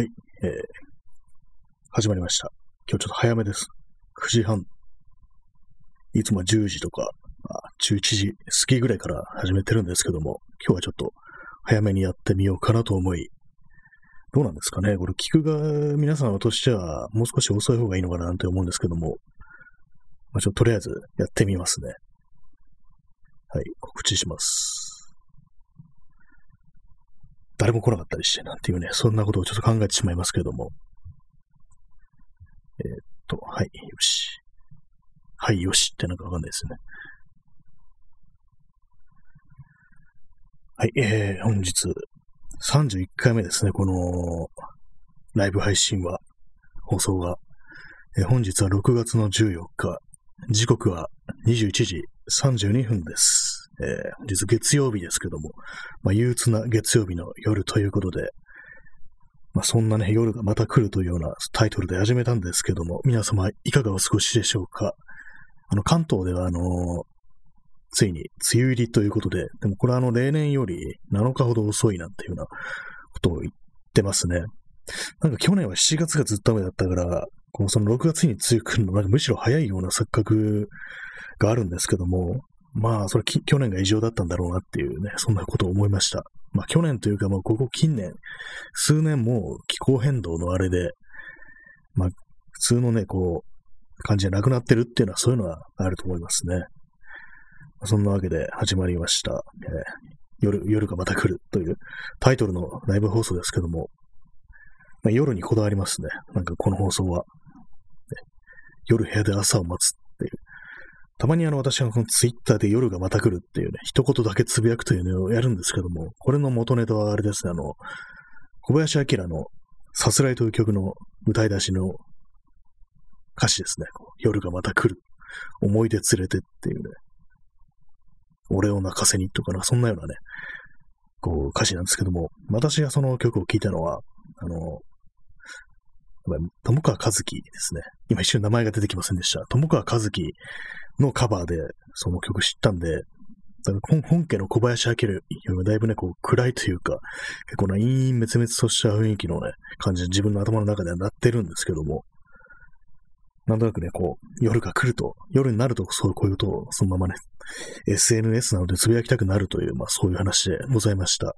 はい、えー、始まりました。今日ちょっと早めです。9時半。いつも10時とか、まあ、11時過ぎぐらいから始めてるんですけども、今日はちょっと早めにやってみようかなと思い、どうなんですかね？これ聞くが皆さんとしてはもう少し遅い方がいいのかななんて思うんですけども、まあ、ちょっととりあえずやってみますね。はい、告知します。誰も来なかったりして、なんていうね、そんなことをちょっと考えてしまいますけども。えーっと、はい、よし。はい、よしってなんかわかんないですね。はい、えー、本日、31回目ですね、この、ライブ配信は、放送が。えー本日は6月の14日、時刻は21時32分です。えー本日月曜日ですけども、まあ、憂鬱な月曜日の夜ということで、まあ、そんなね、夜がまた来るというようなタイトルで始めたんですけども、皆様いかがお過ごしでしょうか？あの、関東ではあのついに梅雨入りということで、でもこれはあの、例年より7日ほど遅いなんていうようなことを言ってますね。なんか去年は7月がずっと雨だったから、こうその6月に梅雨来るのなんかむしろ早いような錯覚があるんですけども、まあ、それき去年が異常だったんだろうなっていうね、そんなことを思いました。まあ、去年というか、まあ、ここ近年、数年も気候変動のあれで、まあ、普通のね、こう、感じじゃなくなってるっていうのは、そういうのはあると思いますね。そんなわけで始まりました。えー夜、夜がまた来るというタイトルのライブ放送ですけども、まあ、夜にこだわりますね。なんかこの放送は。夜部屋で朝を待つ。たまにあの私はこのツイッターで夜がまた来るっていうね、一言だけつぶやくというのをやるんですけども、これの元ネタはあれですね、あの、小林明のさすらいという曲の歌い出しの歌詞ですね。夜がまた来る。思い出連れてっていうね。俺を泣かせにとかな、そんなようなね、こう歌詞なんですけども、私がその曲を聴いたのは、あの、友川和樹ですね。今一瞬名前が出てきませんでした。友川和樹のカバーでその曲知ったんで、本家の小林明よりもだいぶね、こう暗いというか、結構な陰滅々とした雰囲気のね、感じで自分の頭の中ではなってるんですけども、なんとなくね、こう、夜が来ると、夜になると、そうこういうことをそのままね、SNS などでつぶやきたくなるという、まあそういう話でございました。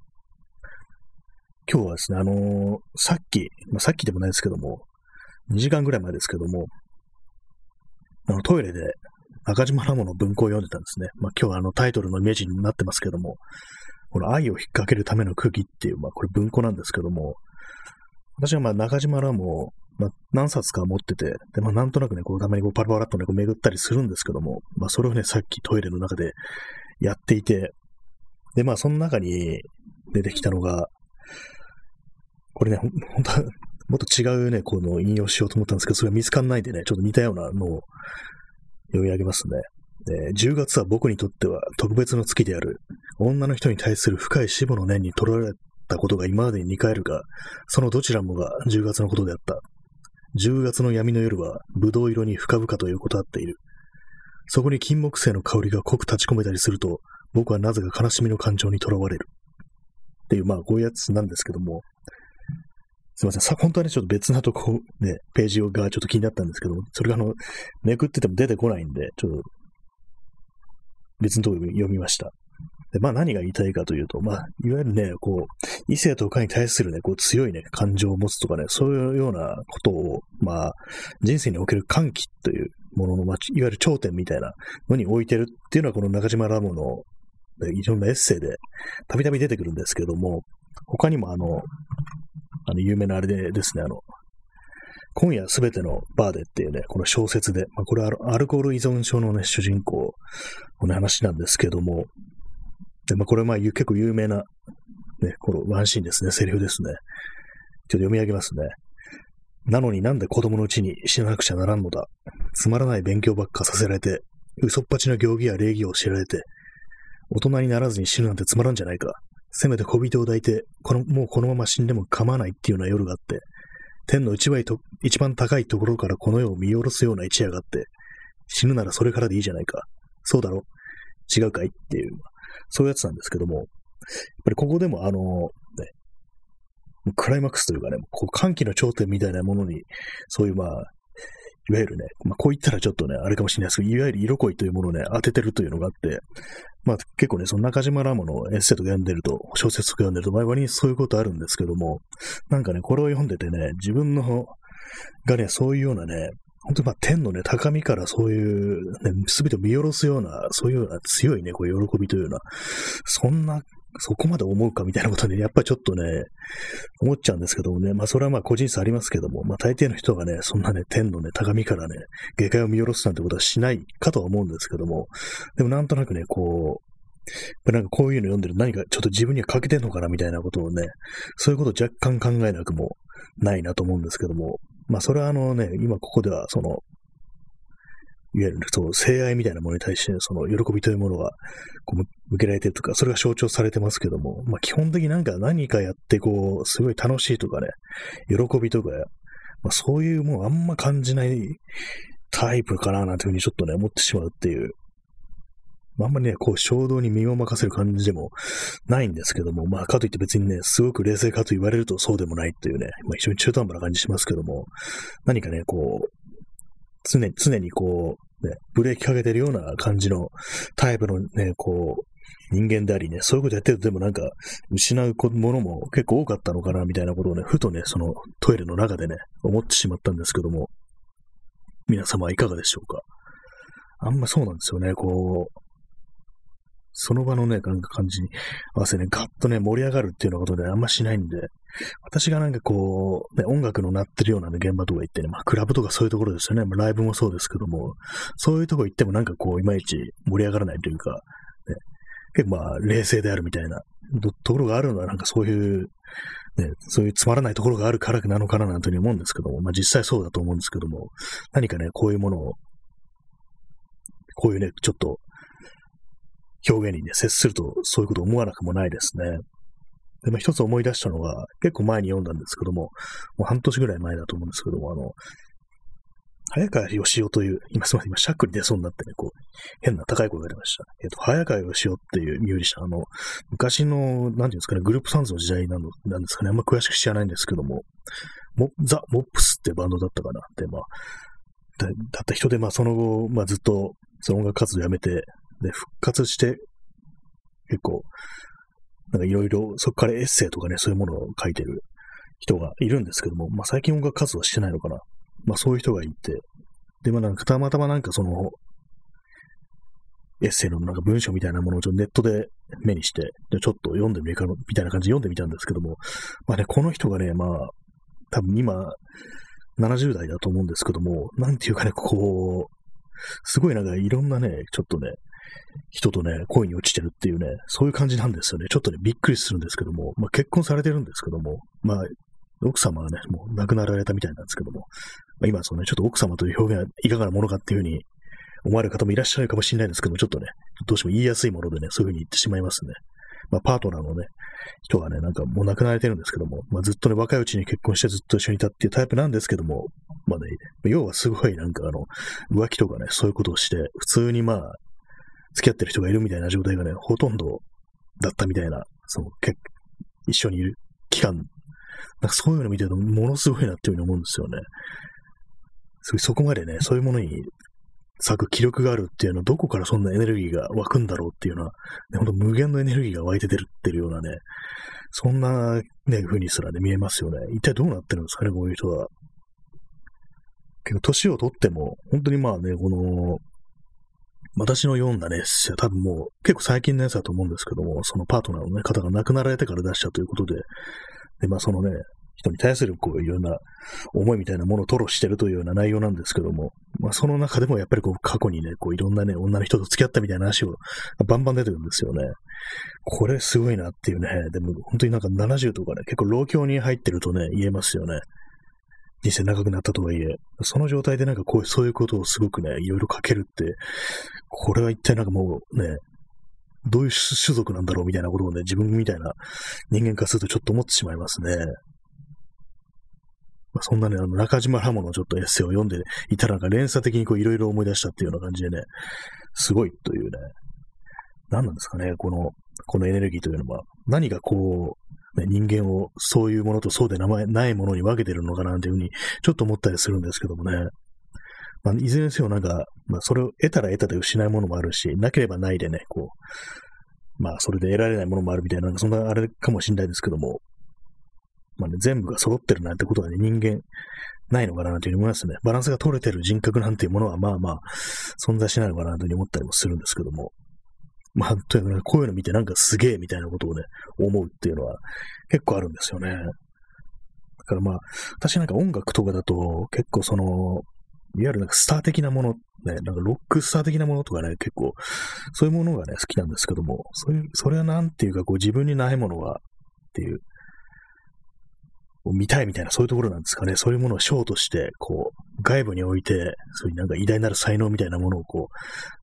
今日はですね、あのーさっき、まあ、さっきでもないですけども、2時間ぐらい前ですけども、あのトイレで中島ラモの文庫を読んでたんですね。まあ今日はあのタイトルのイメージになってますけども、この愛を引っ掛けるための釘っていう、まあこれ文庫なんですけども、私はまあ中島ラモを、まあ、何冊か持ってて、で、まあなんとなくね、こうたまにこうパラパラっとね、こう巡ったりするんですけども、まあそれをね、さっきトイレの中でやっていて、で、まあその中に出てきたのが、これね、本当もっと違うね、この引用しようと思ったんですけど、それが見つかんないんでね、ちょっと似たようなのを読み上げますね。えー10月は僕にとっては特別の月である。女の人に対する深い死母の念に取られたことが今までに2回あるが、そのどちらもが10月のことであった。10月の闇の夜は、葡萄色に深々と横たわっている。そこに金木犀の香りが濃く立ち込めたりすると、僕はなぜか悲しみの感情にとらわれる。っていう、まあ、こういうやつなんですけども、すいません。さ、本当はね、ちょっと別なとこ、ね、ページがちょっと気になったんですけど、それがあの、めくってても出てこないんで、ちょっと、別のところ読みました。で、まあ何が言いたいかというと、まあ、いわゆるね、こう、異性とかに対するね、こう強いね、感情を持つとかね、そういうようなことを、まあ、人生における歓喜というものの、まあ、いわゆる頂点みたいなのに置いてるっていうのは、この中島ラモの、いろんなエッセイで、たびたび出てくるんですけども、他にもあの、あの、有名なあれでですね、あの、今夜すべてのバーでっていうね、この小説で、まあ、これはアルコール依存症のね、主人公の話なんですけども、で、まあ、これはまあ結構有名な、ね、このワンシーンですね、セリフですね。ちょっと読み上げますね。なのになんで子供のうちに死ななくちゃならんのだ。つまらない勉強ばっかさせられて、嘘っぱちの行儀や礼儀を教えられて、大人にならずに死ぬなんてつまらんじゃないか。せめて小人を抱いて、この、もうこのまま死んでも構わないっていうような夜があって、天の一番と一番高いところからこの世を見下ろすような一夜があって、死ぬならそれからでいいじゃないか。そうだろ？違うかい？っていう、そういうやつなんですけども、やっぱりここでもあの、ね、クライマックスというかね、こう歓喜の頂点みたいなものに、そういうまあ、いわゆるね、まあ、こう言ったらちょっとね、あれかもしれないですけど、いわゆる色恋というものをね、当ててるというのがあって、まあ結構ね、その中島ラモのエッセイとか読んでると、小説とか読んでると、割にそういうことあるんですけども、なんかね、これを読んでてね、自分のがね、そういうようなね、本当にまあ天のね、高みからそういう、ね、すべてを見下ろすような、そういうような強いね、こう喜びというような、そんな、そこまで思うかみたいなことね、やっぱちょっとね、思っちゃうんですけどもね、まあそれはまあ個人差ありますけども、まあ大抵の人がね、そんなね、天のね、高みからね、下界を見下ろすなんてことはしないかとは思うんですけども、でもなんとなくね、こう、なんかこういうの読んでる何かちょっと自分には欠けてんのかなみたいなことをね、そういうことを若干考えなくもないなと思うんですけども、まあそれはあのね、今ここではその、いわゆるそう、性愛みたいなものに対して、その喜びというものがこう向けられてるとか、それが象徴されてますけども、まあ基本的になんか何かやってこう、すごい楽しいとかね、喜びとか、まあそういうものあんま感じないタイプかななんていうふうにちょっとね、思ってしまうっていう。まあんまりね、こう衝動に身を任せる感じでもないんですけども、まあかといって別にね、すごく冷静かと言われるとそうでもないっていうね、まあ非常に中途半端な感じしますけども、何かね、こう、常に、常にこう、ね、ブレーキかけてるような感じのタイプのね、こう、人間でありね、そういうことやってるとでもなんか、失うものも結構多かったのかな、みたいなことをね、ふとね、そのトイレの中でね、思ってしまったんですけども、皆様はいかがでしょうか？あんまそうなんですよね、こう、その場のね、なんか感じに合わせね、ガッとね、盛り上がるっていうようなことであんましないんで、私がなんかこう、ね、音楽の鳴ってるような、ね、現場とか行ってね、まあ、クラブとかそういうところですよね。まあ、ライブもそうですけども、そういうとこ行ってもなんかこう、いまいち盛り上がらないというか、ね、結構まあ、冷静であるみたいなところがあるのは、なんかそういう、ね、そういうつまらないところがあるからなのかななんていうふうに思うんですけども、まあ実際そうだと思うんですけども、何かね、こういうものを、こういうね、ちょっと表現にね、接するとそういうこと思わなくもないですね。で、まあ、一つ思い出したのが、結構前に読んだんですけども、もう半年ぐらい前だと思うんですけども、あの、早川義雄という、今すみません、今、シャックに出そうになってね、こう、変な高い声が出ました。えっ、と、早川義雄っていうミュージシャン、あの、昔の、なんていうんですかね、グループサンズの時代なの、なんですかね、あんま詳しく知らないんですけども、もザ・モップスってバンドだったかなって、まあ、だった人で、まあ、その後、まあ、ずっと、その音楽活動やめて、で、復活して、結構、なんかいろいろ、そこからエッセイとかね、そういうものを書いてる人がいるんですけども、まあ最近音楽活動してないのかな。まあそういう人がいて、で、まあなんかたまたまなんかその、エッセイのなんか文章みたいなものをちょっとネットで目にして、でちょっと読んでみるかのみたいな感じで読んでみたんですけども、まあね、この人がね、まあ、多分今、70代だと思うんですけども、なんていうかね、こう、すごいなんかいろんなね、ちょっとね、人とね、恋に落ちてるっていうね、そういう感じなんですよね。ちょっとね、びっくりするんですけども、まあ結婚されてるんですけども、まあ、奥様はね、もう亡くなられたみたいなんですけども、まあ、今そのね、ちょっと奥様という表現はいかがなものかっていうふうに思われる方もいらっしゃるかもしれないんですけども、ちょっとね、どうしても言いやすいものでね、そういうふうに言ってしまいますね。まあ、パートナーのね、人がね、なんかもう亡くなられてるんですけども、まあ、ずっとね、若いうちに結婚してずっと一緒にいたっていうタイプなんですけども、まあね、要はすごいなんかあの、浮気とかね、そういうことをして、普通にまあ、付き合ってる人がいるみたいな状態がね、ほとんどだったみたいな、その、け一緒にいる期間、なんかそういうの見てるとものすごいなっていうふうに思うんですよね。そこまでね、そういうものに咲く気力があるっていうのは、どこからそんなエネルギーが湧くんだろうっていうのは、ね、ほんと無限のエネルギーが湧いて出るってるようなね、そんなね、風にすらね、見えますよね。一体どうなってるんですかね、こういう人は。結構、年をとっても、本当にまあね、この、私の読んだね、多分もう結構最近のやつだと思うんですけども、そのパートナーの、ね、方が亡くなられてから出したということで、で、まあそのね、人に対するこういろんな思いみたいなものを吐露してるというような内容なんですけども、まあその中でもやっぱりこう過去にね、こういろんなね、女の人と付き合ったみたいな話をバンバン出てくるんですよね。これすごいなっていうね、でも本当になんか70とかね、結構老境に入ってるとね、言えますよね。人生長くなったとはいえ、その状態でなんかこう、そういうことをすごくね、いろいろ書けるって、これは一体なんかもうね、どういう種族なんだろうみたいなことをね、自分みたいな人間化するとちょっと思ってしまいますね。まあ、そんなね、あの、中島ラモのちょっとエッセイを読んでいたらなんか連鎖的にこういろいろ思い出したっていうような感じでね、すごいというね、何なんですかね、この、このエネルギーというのは、何がこう、ね、人間をそういうものとそうで名前ないものに分けてるのかなっていうふうに、ちょっと思ったりするんですけどもね。まあ、いずれにせよなんか、まあ、それを得たら得たで失うものもあるし、なければないでね、こう、まあ、それで得られないものもあるみたいな、なんかそんなあれかもしれないですけども、まあね、全部が揃ってるなんてことはね、人間、ないのかなというふうに思いますね。バランスが取れてる人格なんていうものは、まあまあ、存在しないのかなというふうに思ったりもするんですけども。まあ、というかねこういうの見てなんかすげえみたいなことをね、思うっていうのは結構あるんですよね。だからまあ、私なんか音楽とかだと結構その、いわゆるなんかスター的なもの、ね、なんかロックスター的なものとかね、結構、そういうものがね、好きなんですけども、そういう、それはなんていうか、こう自分にないものはっていう、を見たいみたいな、そういうところなんですかね。そういうものをショーとして、こう、外部に置いて、そういうなんか偉大なる才能みたいなものをこ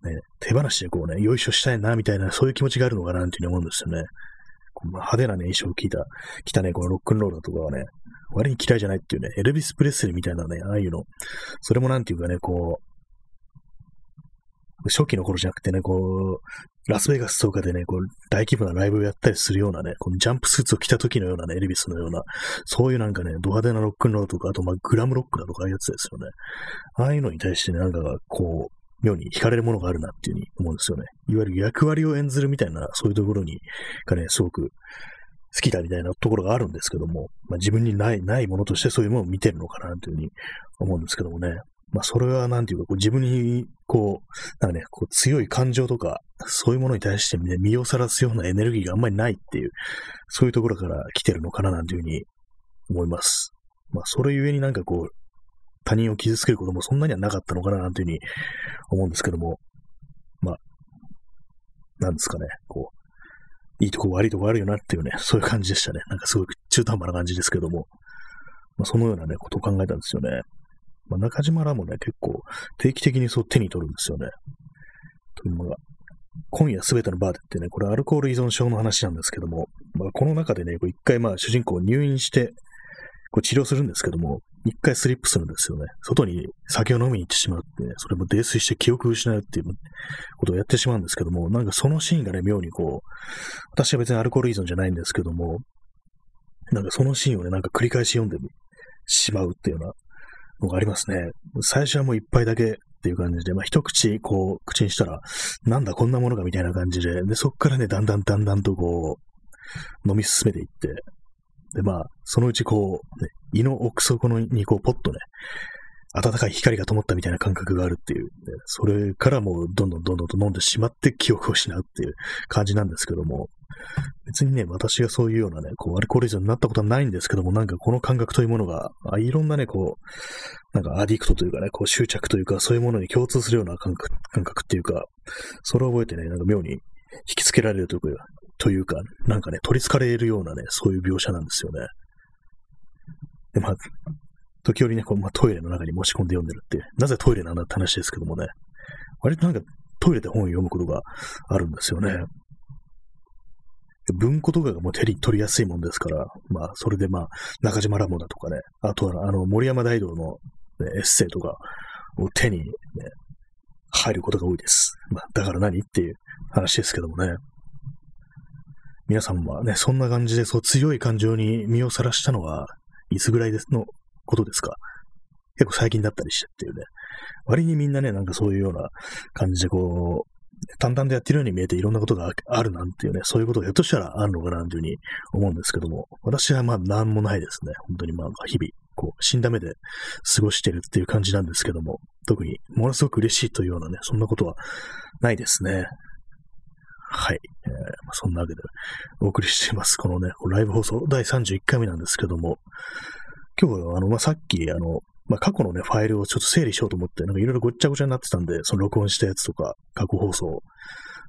う、ね、手放しでこうね、よいしょしたいな、みたいな、そういう気持ちがあるのかな、っていうふうに思うんですよね。こう、派手なね、衣装を着た、着たね、このロックンロールとかはね、割に嫌いじゃないっていうね、エルビス・プレスリーみたいなね、ああいうの、それもなんていうかね、こう、初期の頃じゃなくてね、こう、ラスベガスとかでね、こう、大規模なライブをやったりするようなね、このジャンプスーツを着た時のようなね、エルビスのような、そういうなんかね、ド派手なロックンロールとか、あとまあグラムロックだとかいうやつですよね。ああいうのに対してね、なんかこう、妙に惹かれるものがあるなっていうふうに思うんですよね。いわゆる役割を演ずるみたいな、そういうところに、がね、すごく好きだみたいなところがあるんですけども、まあ、自分にない、ないものとしてそういうものを見てるのかなというふうに思うんですけどもね。まあ、それはなんていうか、こう自分に、こう、なんかね、こう強い感情とか、そういうものに対して、ね、身をさらすようなエネルギーがあんまりないっていう、そういうところから来てるのかななんていうふうに思います。まあ、それゆえになんかこう、他人を傷つけることもそんなにはなかったのかななんていうふうに思うんですけども、まあ、なんですかね、こう、いいとこ悪いとこあるよなっていうね、そういう感じでしたね。なんかすごい中途半端な感じですけども、まあ、そのようなね、ことを考えたんですよね。まあ、中島らもね、結構定期的にそう手に取るんですよね。というのが、今夜すべてのバーでってね、これアルコール依存症の話なんですけども、まあ、この中でね、一回まあ主人公入院して、こう治療するんですけども、一回スリップするんですよね。外に酒を飲みに行ってしまってね、それも泥酔して記憶を失うっていうことをやってしまうんですけども、なんかそのシーンがね、妙にこう、私は別にアルコール依存じゃないんですけども、なんかそのシーンをね、なんか繰り返し読んでしまうっていうようなのがありますね。最初はもう一杯だけっていう感じで、まあ一口こう口にしたら、なんだこんなものがみたいな感じで、で、そっからね、だんだんだんだんとこう、飲み進めていって、で、まあ、そのうちこう、ね、胃の奥底にこう、ポッとね、暖かい光が灯ったみたいな感覚があるっていう、ね、それからもうどんどんどんどんと飲んでしまって記憶を失うっていう感じなんですけども、別にね、私がそういうようなね、こう、アルコール依存になったことはないんですけども、なんかこの感覚というものが、あいろんなね、こう、なんかアディクトというかね、こう執着というか、そういうものに共通するような感覚感覚っていうか、それを覚えてね、なんか妙に引きつけられるというか、というか、なんかね、取り憑かれるようなね、そういう描写なんですよね。で、まあ、時折ね、こうまあ、トイレの中に持ち込んで読んでるって、なぜトイレなんだって話ですけどもね、割となんかトイレで本を読むことがあるんですよね。文庫とかがもう手に取りやすいもんですから、まあ、それでまあ、中島ラモだとかね、あとはあの、森山大道の、ね、エッセイとかを手にね、入ることが多いです。まあ、だから何っていう話ですけどもね。皆さんはね、そんな感じで、そう強い感情に身をさらしたのは、いつぐらいですのことですか？結構最近だったりしてっていうね。割にみんなね、なんかそういうような感じでこう、淡々とやってるように見えていろんなことがあるなんていうね、そういうことがひょっとしたらあるのかなというふうに思うんですけども、私はまあ何もないですね。本当にまあ日々、こう、死んだ目で過ごしてるっていう感じなんですけども、特にものすごく嬉しいというようなね、そんなことはないですね。はい。えー、まあ、そんなわけでお送りしています。このね、ライブ放送第31回目なんですけども、今日はあの、まあ、さっきあの、まあ、過去のね、ファイルをちょっと整理しようと思って、なんかいろいろごっちゃごちゃになってたんで、その録音したやつとか、過去放送、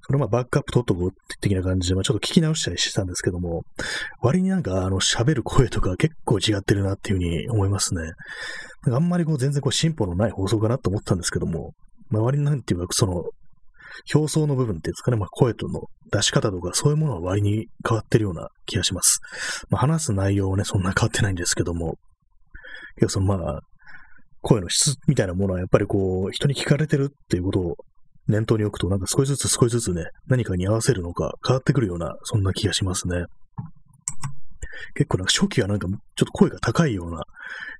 それまあバックアップ取っとこうって的な感じで、まあ、ちょっと聞き直したりしてたんですけども、割になんかあの喋る声とか結構違ってるなっていうふうに思いますね。あんまりこう全然こう進歩のない放送かなと思ったんですけども、まあ、割になんていうか、その、表層の部分っていうんですかね、まあ、声との出し方とかそういうものは割に変わってるような気がします。まあ、話す内容はね、そんな変わってないんですけども、けどそのまあ、声の質みたいなものはやっぱりこう、人に聞かれてるっていうことを念頭に置くと、なんか少しずつ少しずつね、何かに合わせるのか変わってくるような、そんな気がしますね。結構なんか初期はなんかちょっと声が高いような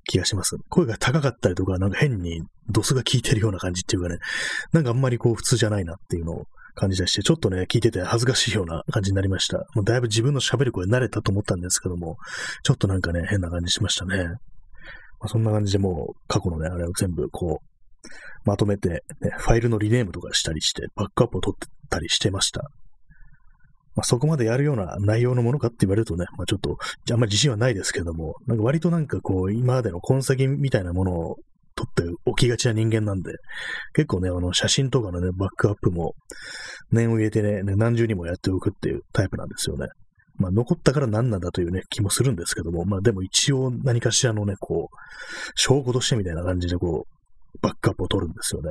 気がします。声が高かったりとか、なんか変にドスが効いてるような感じっていうかね、なんかあんまりこう普通じゃないなっていうのを感じがして、ちょっとね、聞いてて恥ずかしいような感じになりました。もうだいぶ自分の喋る声慣れたと思ったんですけども、ちょっとなんかね、変な感じしましたね。まあ、そんな感じでもう過去のね、あれを全部こう、まとめて、ね、ファイルのリネームとかしたりして、バックアップを取ってたりしてました。まあ、そこまでやるような内容のものかって言われるとね、まあ、ちょっと、あんまり自信はないですけども、なんか割となんかこう、今までの痕跡みたいなものを撮っておきがちな人間なんで、結構ね、あの、写真とかのね、バックアップも、念を入れてね、何重にもやっておくっていうタイプなんですよね。まあ、残ったから何なんだというね、気もするんですけども、まあ、でも一応何かしらのね、こう、証拠としてみたいな感じでこう、バックアップを取るんですよね。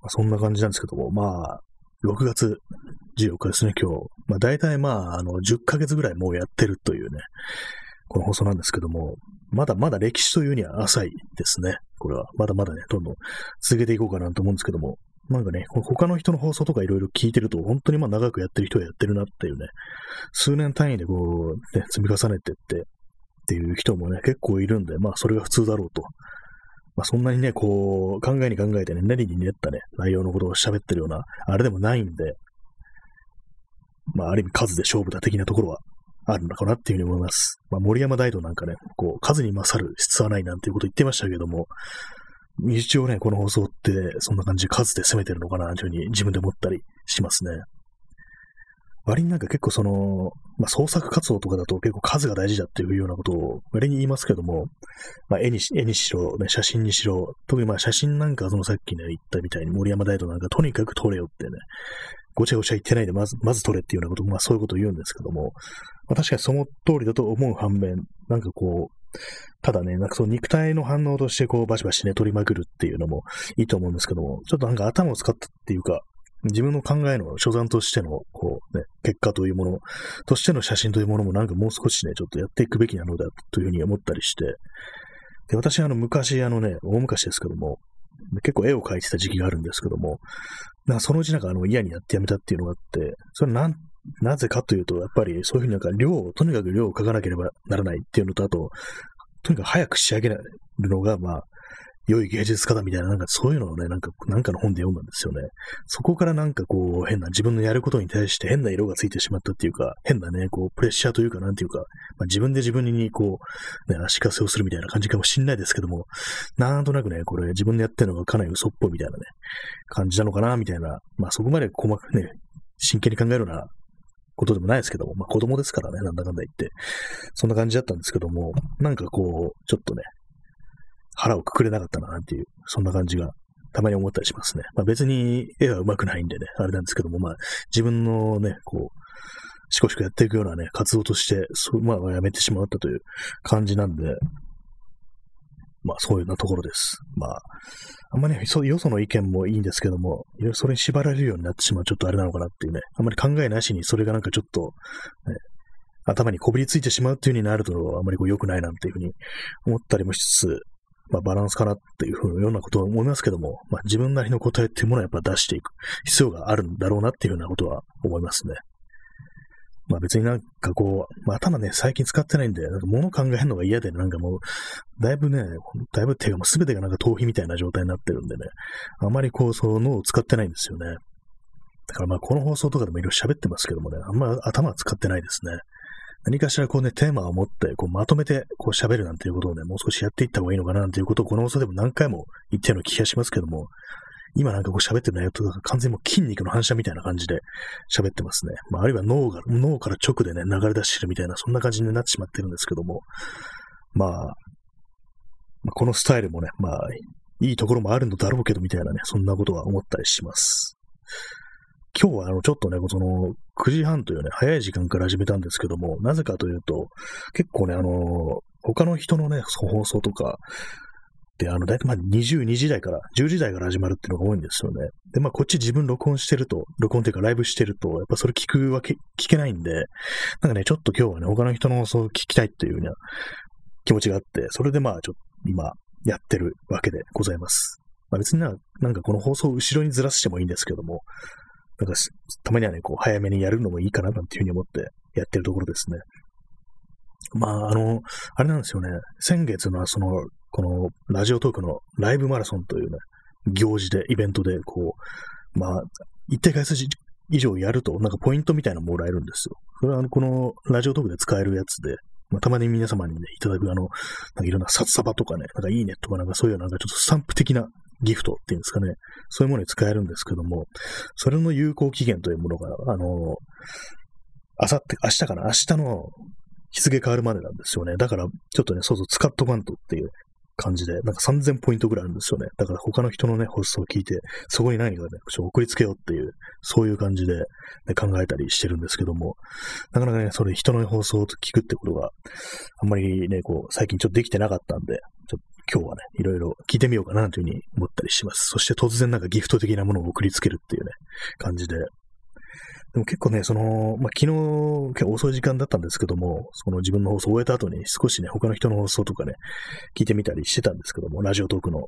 まあ、そんな感じなんですけども、まあ、6月14日ですね、今日。まあ大体まあ、あの、10ヶ月ぐらいもうやってるというね、この放送なんですけども、まだまだ歴史というには浅いですね。これは。まだまだね、どんどん続けていこうかなと思うんですけども、なんかね、他の人の放送とかいろいろ聞いてると、本当にまあ長くやってる人はやってるなっていうね、数年単位でこう、ね、積み重ねてって、っていう人もね、結構いるんで、まあそれが普通だろうとまあ、そんなにね、こう、考えに考えてね、練りに練ったね、内容のことを喋ってるような、あれでもないんで、まあ、ある意味数で勝負だ的なところはあるのかなっていうふうに思います。まあ、森山大道なんかね、こう、数に勝る質はないなんていうこと言ってましたけども、一応ね、この放送って、そんな感じで数で攻めてるのかな、というふうに自分で思ったりしますね。割になんか結構その、まあ、創作活動とかだと結構数が大事だっていうようなことを割に言いますけども、まあ、絵に絵にしろ、ね、写真にしろ、特にまあ写真なんかそのさっきね言ったみたいに森山大道なんかとにかく撮れよってね、ごちゃごちゃ言ってないでまず、まず撮れっていうようなこと、まあそういうことを言うんですけども、まあ、確かにその通りだと思う反面、なんかこう、ただね、なんかその肉体の反応としてこうバシバシね、取りまくるっていうのもいいと思うんですけども、ちょっとなんか頭を使ったっていうか、自分の考えの所残としての、こうね、結果というもの、としての写真というものもなんかもう少しね、ちょっとやっていくべきなのだというふうに思ったりして、で、私あの昔あのね、大昔ですけども、結構絵を描いてた時期があるんですけども、なんかそのうちなんかあの嫌にやってやめたっていうのがあって、それなん、なぜかというと、やっぱりそういうふうになんか量を、とにかく量を描かなければならないっていうのと、あと、とにかく早く仕上げるのが、まあ、良い芸術家だみたいな、なんかそういうのをね、なんか、なんかの本で読んだんですよね。そこからなんかこう、変な、自分のやることに対して変な色がついてしまったっていうか、変なね、こう、プレッシャーというか、なんていうか、まあ、自分で自分にこう、ね、足かせをするみたいな感じかもしんないですけども、なんとなくね、これ自分でやってるのがかなり嘘っぽいみたいなね、感じなのかな、みたいな、まあそこまで細かくね、真剣に考えるようなことでもないですけども、まあ子供ですからね、なんだかんだ言って。そんな感じだったんですけども、なんかこう、ちょっとね、腹をくくれなかったな、なんていう、そんな感じがたまに思ったりしますね。まあ別に絵は上手くないんでね、あれなんですけども、まあ自分のね、こう、しこしこやっていくようなね、活動として、まあやめてしまったという感じなんで、まあそういうようなところです。まあ、あんまね、よその意見もいいんですけども、それに縛られるようになってしまうちょっとあれなのかなっていうね、あんまり考えなしにそれがなんかちょっと、ね、頭にこびりついてしまうっていう風になると、あんまりこう良くないなんていうふうに思ったりもしつつ、まあ、バランスかなっていうふうなようなことは思いますけども、まあ、自分なりの答えっていうものはやっぱ出していく必要があるんだろうなっていうようなことは思いますね。まあ別になんかこう、まあ頭ね、最近使ってないんで、なんか物考えるのが嫌で、なんかもう、だいぶね、だいぶ手がもう全てがなんか逃避みたいな状態になってるんでね、あまりこう、その脳を使ってないんですよね。だからまあこの放送とかでもいろいろ喋ってますけどもね、あんま頭は使ってないですね。何かしらこうね、テーマを持って、こうまとめてこう喋るなんていうことをね、もう少しやっていった方がいいのかななんていうことをこの放送でも何回も言ったような気がしますけども、今なんかこう喋ってる内容とか完全にもう筋肉の反射みたいな感じで喋ってますね。まあ、あるいは脳が、脳から直でね、流れ出してるみたいな、そんな感じになってしまってるんですけども、まあ、まあ、このスタイルもね、まあ、いいところもあるのだろうけどみたいなね、そんなことは思ったりします。今日はあの、ちょっとね、その、9時半というね、早い時間から始めたんですけども、なぜかというと、結構ね、あの、他の人のね、放送とか、あの、だいたいまあ22時台から、10時台から始まるっていうのが多いんですよね。で、まあこっち自分録音してると、録音っていうかライブしてると、やっぱそれ聞くわけ、聞けないんで、なんかね、ちょっと今日はね、他の人の放送を聞きたいっていうような気持ちがあって、それでまあちょっと今やってるわけでございます。まあ別にな、なんかこの放送を後ろにずらしてもいいんですけども、なんかたまにはね、こう、早めにやるのもいいかななんていうふうに思ってやってるところですね。まあ、あの、あれなんですよね。先月のその、このラジオトークのライブマラソンというね、行事で、イベントで、こう、まあ、一定回数以上やると、なんかポイントみたいなのもらえるんですよ。それはあの、このラジオトークで使えるやつで、まあ、たまに皆様にね、いただくあの、なんかいろんな札束とかね、なんかいいねとかなんかそういうなんかちょっとスタンプ的なギフトっていうんですかね、そういうものに使えるんですけども、それの有効期限というものが、あの、あさって、明日かな明日の日付変わるまでなんですよね。だから、ちょっとね、そうそう使っとかんとっていう感じで、なんか3000ポイントぐらいあるんですよね。だから他の人のね、放送を聞いて、そこに何かね、送りつけようっていう、そういう感じで、ね、考えたりしてるんですけども、なかなかね、それ人の放送を聞くってことがあんまりね、こう、最近ちょっとできてなかったんで、ちょっと今日はね、いろいろ聞いてみようかなというふうに思ったりします。そして突然なんかギフト的なものを送りつけるっていうね、感じで、でも結構ね、その、まあ、昨日、結構遅い時間だったんですけども、その自分の放送を終えた後に少しね、他の人の放送とかね、聞いてみたりしてたんですけども、ラジオトークの。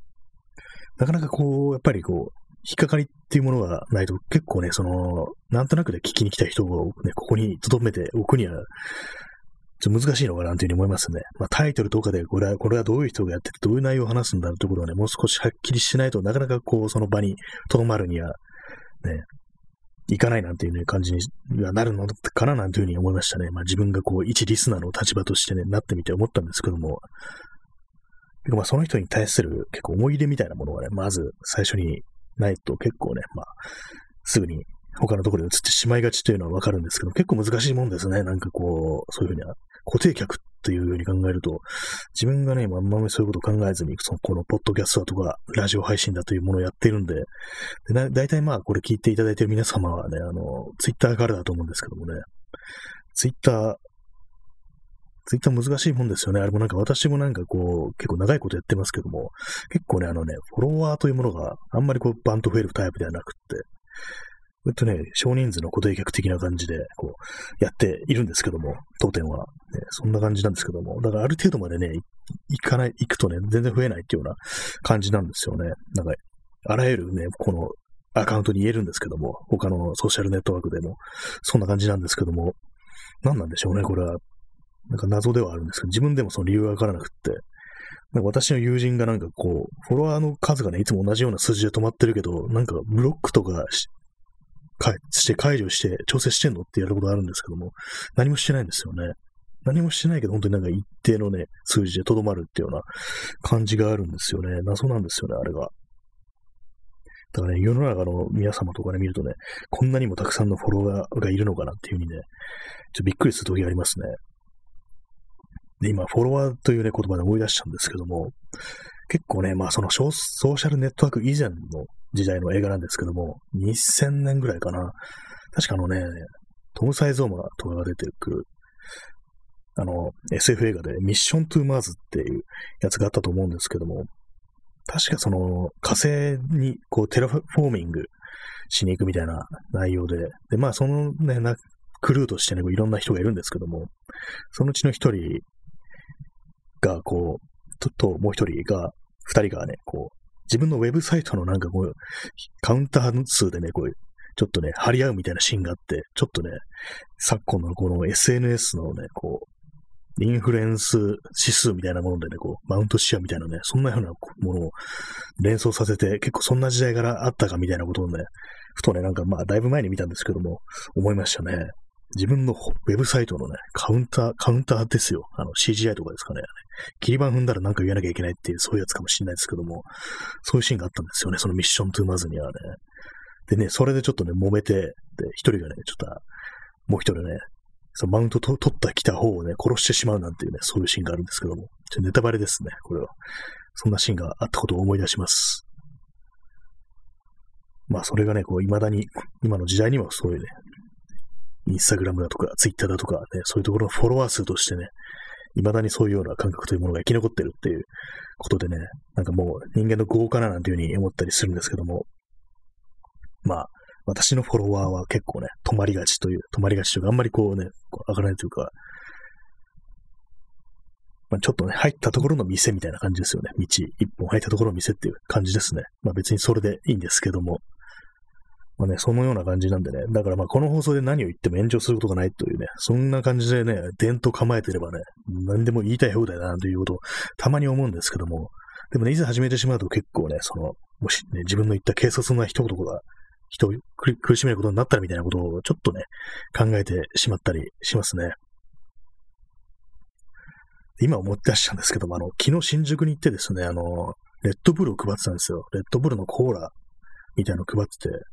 なかなかこう、やっぱりこう、引っかかりっていうものがないと、結構ね、その、なんとなくで聞きに来た人をね、ここに留めておくには、ちょっと難しいのかなというふうに思いますね。まあ、タイトルとかで、これは、これはどういう人がやってて、どういう内容を話すんだということをね、もう少しはっきりしないとなかなかこう、その場に留まるには、ね、いかないなんていうね、感じにはなるのかななんていうふうに思いましたね。まあ自分がこう、一リスナーの立場としてね、なってみて思ったんですけども、結構まあその人に対する結構思い入れみたいなものがね、まず最初にないと結構ね、まあ、すぐに他のところに移ってしまいがちというのはわかるんですけど、結構難しいもんですね。なんかこう、そういうふうに固定客っていうふうに考えると、自分がね、あんまりそういうことを考えずに、その、このポッドキャストとか、ラジオ配信だというものをやってるんで、でだいたいまあ、これ聞いていただいている皆様はね、あの、ツイッターからだと思うんですけどもね、ツイッター、ツイッター難しいもんですよね。あれもなんか私もなんかこう、結構長いことやってますけども、結構ね、あのね、フォロワーというものがあんまりこう、バンと増えるタイプではなくって、えっとね、少人数の固定客的な感じで、こう、やっているんですけども、当店は、ね。そんな感じなんですけども、だからある程度までね、行かない、行くとね、全然増えないっていうような感じなんですよね。なんか、あらゆるね、このアカウントに言えるんですけども、他のソーシャルネットワークでも、そんな感じなんですけども、何なんでしょうね、これは。なんか謎ではあるんですけど、自分でもその理由がわからなくって、なんか私の友人がなんかこう、フォロワーの数がね、いつも同じような数字で止まってるけど、なんかブロックとかして解除して調整してんのってやることあるんですけども、何もしてないんですよね。何もしてないけど、本当になんか一定のね、数字でとどまるっていうような感じがあるんですよね。謎なんですよね、あれが。だからね、世の中の皆様とかね、見るとね、こんなにもたくさんのフォロワーがいるのかなっていうふうにね、ちょっとびっくりする時がありますね。で、今、フォロワーというね、言葉で思い出したんですけども、結構ね、まあそのソーシャルネットワーク以前の時代の映画なんですけども、2000年ぐらいかな。確かあのね、トム・サイゾーマとかが出てくる、あの、SF 映画でミッション・トゥ・マーズっていうやつがあったと思うんですけども、確かその火星にこうテラフォーミングしに行くみたいな内容で、で、まあそのね、なクルーとしてね、いろんな人がいるんですけども、そのうちの一人がこう、と、ともう一人が、二人がね、こう、自分のウェブサイトのなんかこう、カウンター数でね、こう、ちょっとね、張り合うみたいなシーンがあって、ちょっとね、昨今のこの SNS のね、こう、インフルエンス指数みたいなものでね、こう、マウントし合うみたいなね、そんなようなものを連想させて、結構そんな時代からあったかみたいなことをね、ふとね、なんかまあ、だいぶ前に見たんですけども、思いましたね。自分のウェブサイトのね、カウンター、カウンターですよ。あの CGI とかですかね。切り板踏んだらなんか言わなきゃいけないっていう、そういうやつかもしれないですけども、そういうシーンがあったんですよね。そのミッショントゥーマズにはね。でね、それでちょっとね、揉めて、で、一人がね、ちょっと、もう一人ね、そのマウントと取った来た方をね、殺してしまうなんていうね、そういうシーンがあるんですけども、ちょネタバレですね、これは。そんなシーンがあったことを思い出します。まあ、それがね、こう、未だに、今の時代にはそういうね、インスタグラムだとか、ツイッターだとか、ね、そういうところのフォロワー数としてね、未だにそういうような感覚というものが生き残ってるっていうことでね、なんかもう人間の業かななんていうふうに思ったりするんですけども、まあ、私のフォロワーは結構ね、止まりがちという、止まりがちというか、あんまりこうね、こう上がらないというか、まあ、ちょっとね、入ったところの店みたいな感じですよね。道一本入ったところの店っていう感じですね。まあ別にそれでいいんですけども、まあね、そのような感じなんでね。だからまあこの放送で何を言っても炎上することがないというね、そんな感じでね、伝統構えてればね、何でも言いたい放題だなということをたまに思うんですけども、でもね、いざ始めてしまうと結構ね、その、もしね、自分の言った軽率な一言が人を苦しめることになったらみたいなことをちょっとね、考えてしまったりしますね。今思ってらっしゃるんですけども、あの、昨日新宿に行ってですね、あの、レッドブルを配ってたんですよ。レッドブルのコーラみたいなの配ってて、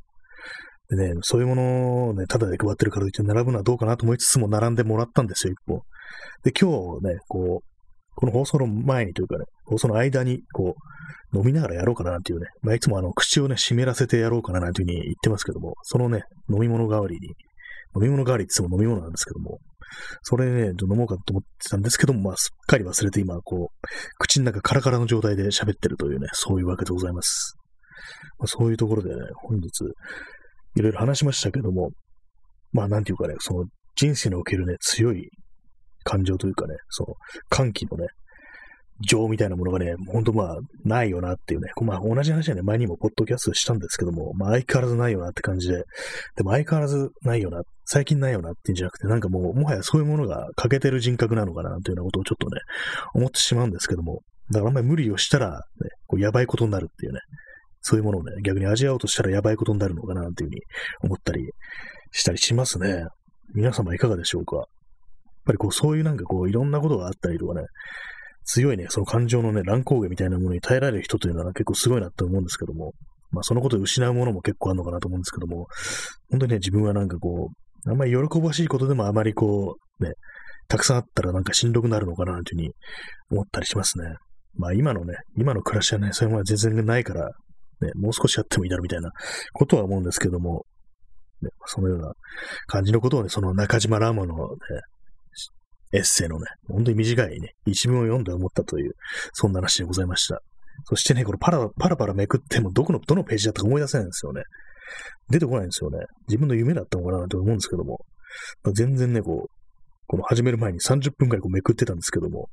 でね、そういうものをね、ただで配ってるからといって並ぶのはどうかなと思いつつも並んでもらったんですよ、一本。で、今日ね、こう、この放送の前にというかね、放送の間に、こう、飲みながらやろうかなっていうね、まあ、いつもあの、口をね、湿らせてやろうかななんていうふうに言ってますけども、そのね、飲み物代わりに、飲み物代わりって言っても飲み物なんですけども、それね、飲もうかと思ってたんですけども、まあ、すっかり忘れて今、こう、口の中カラカラの状態で喋ってるというね、そういうわけでございます。まあ、そういうところでね、本日、いろいろ話しましたけども、まあ、なんていうかね、その、人生におけるね、強い感情というかね、その、歓喜のね、情みたいなものがね、ほんとまあ、ないよなっていうね、まあ同じ話はね、前にもポッドキャストしたんですけども、まあ相変わらずないよなって感じで、でも相変わらずないよな、最近ないよなっていうんじゃなくて、なんかもう、もはやそういうものが欠けてる人格なのかなというようなことをちょっとね、思ってしまうんですけども、だからあんまり無理をしたら、ね、こうやばいことになるっていうね、そういうものをね、逆に味わおうとしたらやばいことになるのかなっていうふうに思ったりしたりしますね。皆様いかがでしょうか？やっぱりこう、そういうなんかこう、いろんなことがあったりとかね、強いね、その感情のね、乱高下みたいなものに耐えられる人というのは結構すごいなって思うんですけども、まあそのことを失うものも結構あるのかなと思うんですけども、本当にね、自分はなんかこう、あんまり喜ばしいことでもあまりこう、ね、たくさんあったらなんかしんどくなるのかなというふうに思ったりしますね。まあ今のね、今の暮らしはね、そういうものは全然ないから、ね、もう少しやってもいいだろうみたいなことは思うんですけども、ね、そのような感じのことをね、その中島ラーマのね、エッセイのね、本当に短いね、一文を読んで思ったという、そんな話でございました。そしてね、このパラパラパラめくっても、どこの、どのページだったか思い出せないんですよね。出てこないんですよね。自分の夢だったのかなと思うんですけども、全然ね、こう、この始める前に30分くらいこうめくってたんですけども、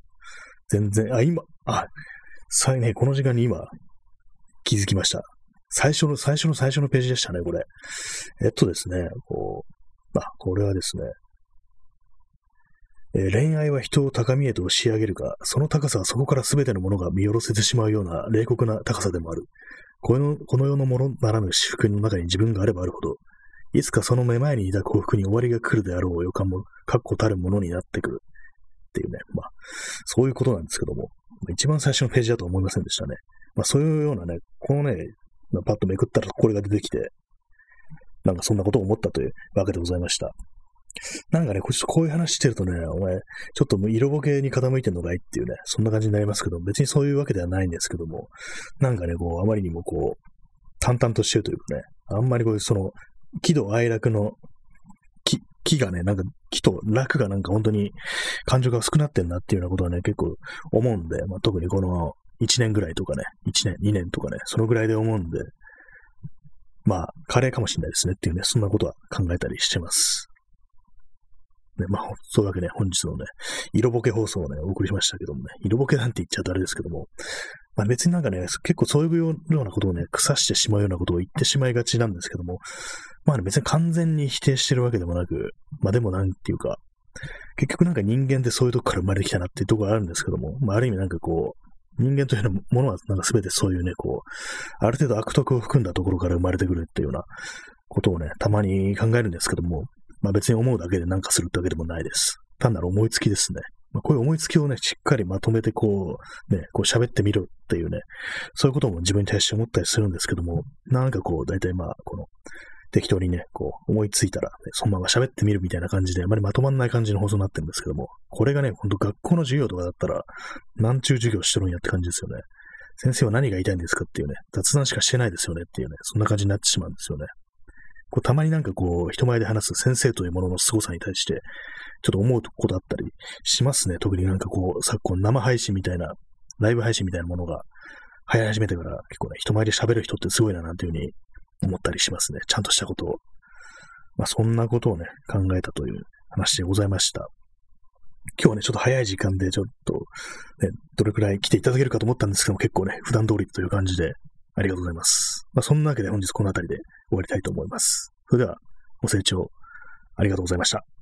全然、あ、今、あ、さね、この時間に今、気づきました。最初の、最初の最初のページでしたね、これ。えっとですね、こう、あ、これはですね、え恋愛は人を高みへと押し上げるが、その高さはそこから全てのものが見下ろせてしまうような冷酷な高さでもある。このこの世のものならぬ私服の中に自分があればあるほど、いつかその目前にいた幸福に終わりが来るであろう予感も、確固たるものになってくる。っていうね、まあ、そういうことなんですけども、一番最初のページだと思いませんでしたね。まあ、そういうようなね、このね、パッとめくったらこれが出てきて、なんかそんなことを思ったというわけでございました。なんかね、こういう話してるとね、お前、ちょっともう色ボケに傾いてんのかいっていうね、そんな感じになりますけど、別にそういうわけではないんですけども、なんかね、こう、あまりにもこう、淡々としてるというかね、あんまりこういう、その、喜怒哀楽の木、木がね、なんか、木と楽がなんか本当に感情が薄くなってんなっていうようなことはね、結構思うんで、まあ、特にこの1年ぐらいとかね、1年、2年とかね、そのぐらいで思うんで、まあ、カレーかもしれないですねっていうね、そんなことは考えたりしてます。ね、まあ、そういうわけで、ね、本日のね、色ボケ放送をね、お送りしましたけどもね、色ボケなんて言っちゃうとあれですけども、まあ別になんかね、結構そういうようなことをね、腐してしまうようなことを言ってしまいがちなんですけども、まあ、ね、別に完全に否定してるわけでもなく、まあでもなんていうか、結局なんか人間ってそういうとこから生まれてきたなっていうところがあるんですけども、まあある意味なんかこう、人間というものはなんか全てそういうね、こう、ある程度悪徳を含んだところから生まれてくるっていうようなことをね、たまに考えるんですけども、まあ別に思うだけで何かするってわけでもないです。単なる思いつきですね。まあ、こういう思いつきをね、しっかりまとめてこう、ね、こう喋ってみるっていうね、そういうことも自分に対して思ったりするんですけども、なんかこう、大体まあ、この、適当にね、こう、思いついたら、ね、そのまま喋ってみるみたいな感じで、あまりまとまんない感じの放送になってるんですけども、これがね、ほんと学校の授業とかだったら、何中授業してるんやって感じですよね。先生は何が言いたいんですかっていうね、雑談しかしてないですよねっていうね、そんな感じになってしまうんですよね。こうたまになんかこう、人前で話す先生というものの凄さに対して、ちょっと思うことあったりしますね。特になんかこう、昨今生配信みたいな、ライブ配信みたいなものが流行り始めてから結構ね、人前で喋る人ってすごいななんていうふうに思ったりしますね。ちゃんとしたことを。まあそんなことをね、考えたという話でございました。今日はね、ちょっと早い時間でちょっと、ね、どれくらい来ていただけるかと思ったんですけども、結構ね、普段通りという感じで、ありがとうございます。まあ、そんなわけで本日この辺りで終わりたいと思います。それでは、ご清聴ありがとうございました。